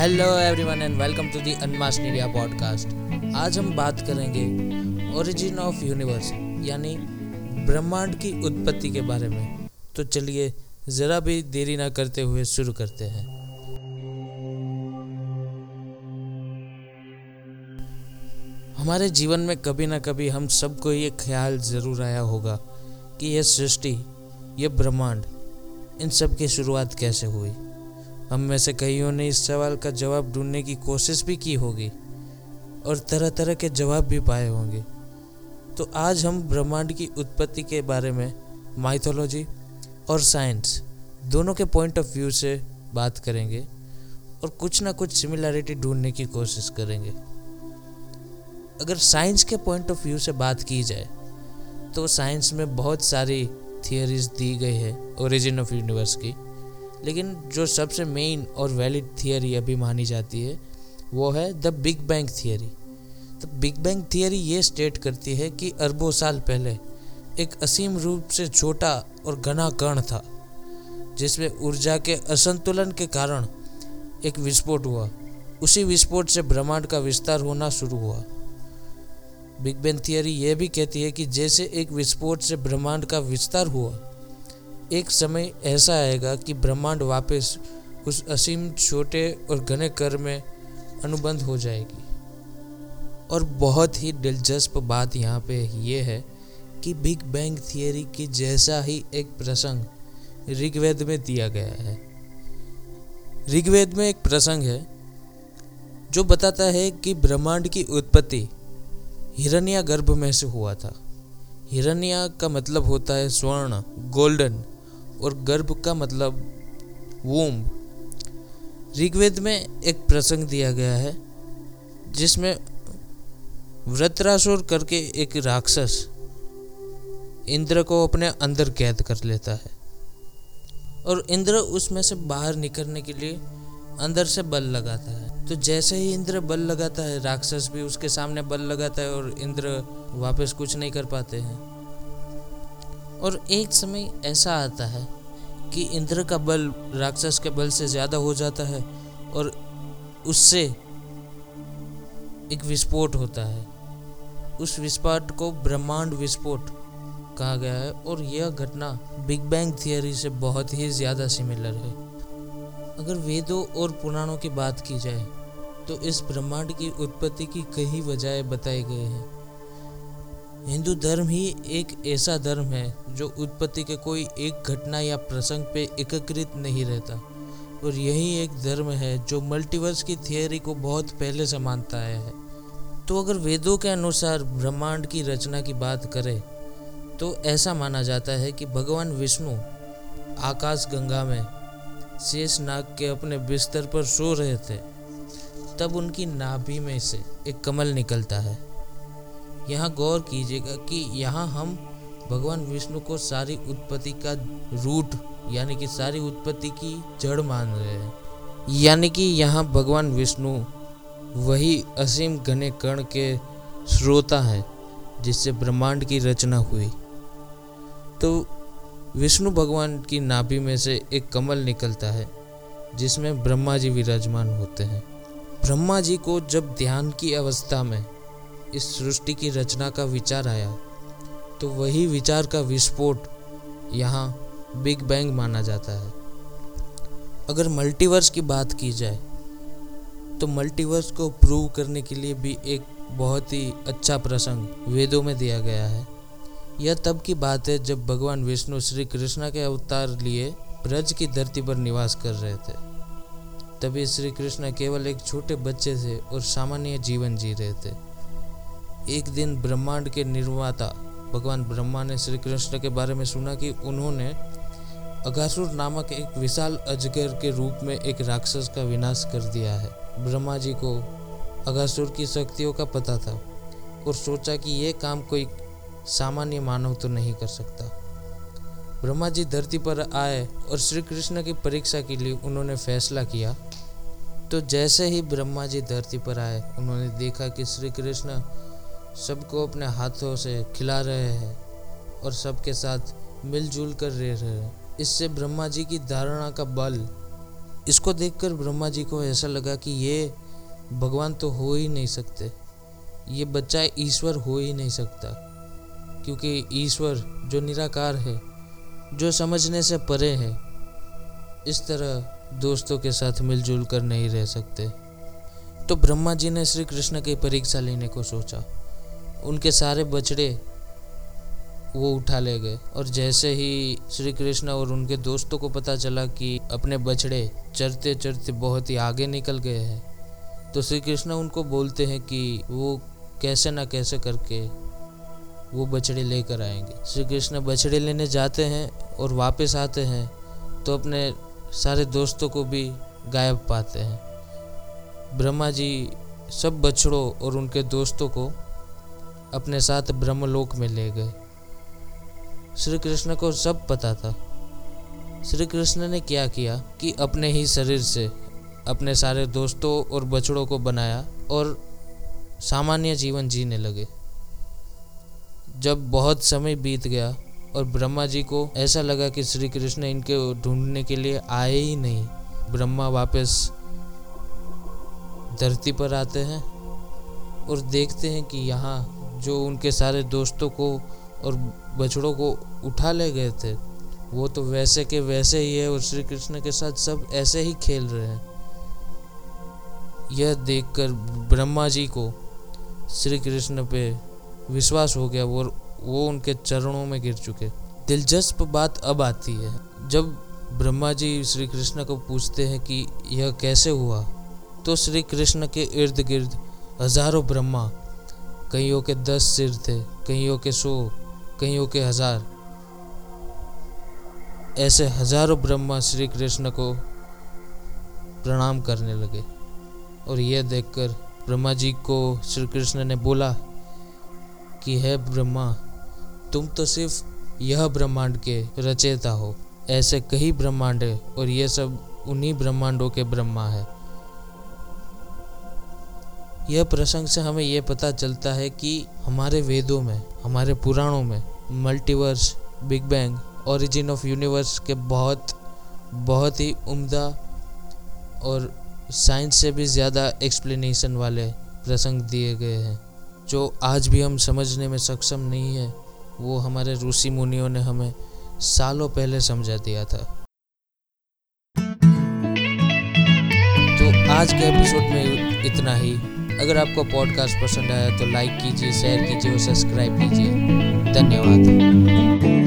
Hello everyone and welcome to the Unmass Media podcast आज हम बात करेंगे ओरिजिन ऑफ़ यूनिवर्स यानी ब्रह्मांड की उत्पत्ति के बारे में। तो चलिए ज़रा भी देरी ना करते हुए शुरू करते हैं। हमारे जीवन में कभी ना कभी हम सबको ये ख्याल ज़रूर आया होगा कि यह सृष्टि, यह ब्रह्मांड, इन सब की शुरुआत कैसे हुई। हम में से कईयों ने इस सवाल का जवाब ढूँढने की कोशिश भी की होगी और तरह तरह के जवाब भी पाए होंगे। तो आज हम ब्रह्मांड की उत्पत्ति के बारे में माइथोलॉजी और साइंस दोनों के पॉइंट ऑफ़ व्यू से बात करेंगे और कुछ ना कुछ सिमिलैरिटी ढूँढने की कोशिश करेंगे। अगर साइंस के पॉइंट ऑफ़ व्यू से बात की जाए तो साइंस में बहुत सारी थियोरीज दी गई है ओरिजिन ऑफ़ यूनिवर्स की। लेकिन जो सबसे मेन और वैलिड थियोरी अभी मानी जाती है, वो है द बिग बैंग थियोरी तो बिग बैंग थियोरी ये स्टेट करती है कि अरबों साल पहले एक असीम रूप से छोटा और घना कण था, जिसमें ऊर्जा के असंतुलन के कारण एक विस्फोट हुआ। उसी विस्फोट से ब्रह्मांड का विस्तार होना शुरू हुआ। बिग बैंग थियोरी यह भी कहती है कि जैसे एक विस्फोट से ब्रह्मांड का विस्तार हुआ एक समय ऐसा आएगा कि ब्रह्मांड वापस उस असीम, छोटे और घने कर में अनुबंध हो जाएगी। और बहुत ही दिलचस्प बात यहाँ पे ये है कि बिग बैंग थियरी की जैसा ही एक प्रसंग ऋग्वेद में दिया गया है। ऋग्वेद में एक प्रसंग है जो बताता है कि ब्रह्मांड की उत्पत्ति हिरण्या गर्भ में से हुआ था। हिरण्या का मतलब होता है स्वर्ण, गोल्डन। और गर्भ का मतलब वोम ऋग्वेद में एक प्रसंग दिया गया है, जिसमें व्रतरासुर करके एक राक्षस इंद्र को अपने अंदर कैद कर लेता है और इंद्र उसमें से बाहर निकलने के लिए अंदर से बल लगाता है। तो जैसे ही इंद्र बल लगाता है, राक्षस भी उसके सामने बल लगाता है और इंद्र वापस कुछ नहीं कर पाते हैं। और एक समय ऐसा आता है कि इंद्र का बल राक्षस के बल से ज़्यादा हो जाता है और उससे एक विस्फोट होता है। उस विस्फोट को ब्रह्मांड विस्फोट कहा गया है और यह घटना बिग बैंग थियरी से बहुत ही ज़्यादा सिमिलर है। अगर वेदों और पुराणों की बात की जाए तो इस ब्रह्मांड की उत्पत्ति की कई वजह बताए गए हैं। हिंदू धर्म ही एक ऐसा धर्म है जो उत्पत्ति के कोई एक घटना या प्रसंग पे एकीकृत नहीं रहता। और यही एक धर्म है जो मल्टीवर्स की थियोरी को बहुत पहले से मानता आया है। तो अगर वेदों के अनुसार ब्रह्मांड की रचना की बात करें तो ऐसा माना जाता है कि भगवान विष्णु आकाश गंगा में शेष नाग के अपने बिस्तर पर सो रहे थे। तब उनकी नाभि में से एक कमल निकलता है। यहाँ गौर कीजिएगा कि यहाँ हम भगवान विष्णु को सारी उत्पत्ति का रूट, यानी कि सारी उत्पत्ति की जड़ मान रहे हैं। यानी कि यहाँ भगवान विष्णु वही असीम घने कण के श्रोता है, जिससे ब्रह्मांड की रचना हुई। तो विष्णु भगवान की नाभि में से एक कमल निकलता है, जिसमें ब्रह्मा जी विराजमान होते हैं। ब्रह्मा जी को जब ध्यान की अवस्था में इस सृष्टि की रचना का विचार आया। तो वही विचार का विस्फोट यहाँ बिग बैंग माना जाता है। अगर मल्टीवर्स की बात की जाए तो मल्टीवर्स को प्रूव करने के लिए भी एक बहुत ही अच्छा प्रसंग वेदों में दिया गया है। यह तब की बात है जब भगवान विष्णु श्री कृष्ण के अवतार लिए ब्रज की धरती पर निवास कर रहे थे। तभी श्री कृष्ण केवल एक छोटे बच्चे थे और सामान्य जीवन जी रहे थे। एक दिन ब्रह्मांड के निर्माता, भगवान ब्रह्मा ने श्री कृष्ण के बारे में सुना कि उन्होंने अगासुर नामक एक विशाल अजगर के रूप में एक राक्षस का विनाश कर दिया है। ब्रह्मा जी को अगासुर की शक्तियों का पता था और सोचा कि यह काम कोई सामान्य मानव तो नहीं कर सकता। ब्रह्मा जी धरती पर आए और श्री कृष्ण की परीक्षा के लिए उन्होंने फैसला किया। तो जैसे ही ब्रह्मा जी धरती पर आए, उन्होंने देखा कि श्री कृष्ण सबको अपने हाथों से खिला रहे हैं और सबके साथ मिलजुल कर रह रहे हैं। इससे ब्रह्मा जी की धारणा का बल। इसको देखकर ब्रह्मा जी को ऐसा लगा कि ये भगवान तो हो ही नहीं सकते। ये बच्चा ईश्वर हो ही नहीं सकता, क्योंकि ईश्वर जो निराकार है, जो समझने से परे है, इस तरह दोस्तों के साथ मिलजुल कर नहीं रह सकते। तो ब्रह्मा जी ने श्री कृष्ण की परीक्षा लेने को सोचा। उनके सारे बछड़े वो उठा ले गए। और जैसे ही श्री कृष्ण और उनके दोस्तों को पता चला कि अपने बछड़े चरते चरते बहुत ही आगे निकल गए हैं तो श्री कृष्ण उनको बोलते हैं कि वो कैसे ना कैसे करके वो बछड़े लेकर आएँगे। श्री कृष्ण बछड़े लेने जाते हैं और वापस आते हैं तो अपने सारे दोस्तों को भी गायब पाते हैं। ब्रह्मा जी सब बछड़ों और उनके दोस्तों को अपने साथ ब्रह्मलोक में ले गए। श्री कृष्ण को सब पता था। श्री कृष्ण ने क्या किया कि अपने ही शरीर से अपने सारे दोस्तों और बछड़ों को बनाया और सामान्य जीवन जीने लगे। जब बहुत समय बीत गया और ब्रह्मा जी को ऐसा लगा कि श्री कृष्ण इनके ढूँढने के लिए आए ही नहीं, ब्रह्मा वापस धरती पर आते हैं और देखते हैं कि यहाँ जो उनके सारे दोस्तों को और बछड़ों को उठा ले गए थे, वो तो वैसे के वैसे ही है और श्री कृष्ण के साथ सब ऐसे ही खेल रहे हैं। यह देखकर ब्रह्मा जी को श्री कृष्ण पे विश्वास हो गया और वो उनके चरणों में गिर चुके। दिलचस्प बात अब आती है, जब ब्रह्मा जी श्री कृष्ण को पूछते हैं कि यह कैसे हुआ तो श्री कृष्ण के इर्द गिर्द हज़ारों ब्रह्मा कईयों के दस सिर थे, कईयों के सौ, कईयों के हज़ार। ऐसे हज़ारों ब्रह्मा श्री कृष्ण को प्रणाम करने लगे और यह देखकर ब्रह्मा जी को श्री कृष्ण ने बोला कि, है ब्रह्मा, तुम तो सिर्फ़ यह ब्रह्मांड के रचेता हो। ऐसे कई ब्रह्मांड है और ये सब उन्हीं ब्रह्मांडों के ब्रह्मा है। यह प्रसंग से हमें यह पता चलता है कि हमारे वेदों में, हमारे पुराणों में multiverse big bang origin of universe के बहुत बहुत ही उम्दा और साइंस से भी ज़्यादा एक्सप्लेनेशन वाले प्रसंग दिए गए हैं, जो आज भी हम समझने में सक्षम नहीं है। वो हमारे ऋषि मुनियों ने हमें सालों पहले समझा दिया था। तो आज के एपिसोड में इतना ही। अगर आपको पॉडकास्ट पसंद आया तो लाइक कीजिए शेयर कीजिए और सब्सक्राइब कीजिए। धन्यवाद।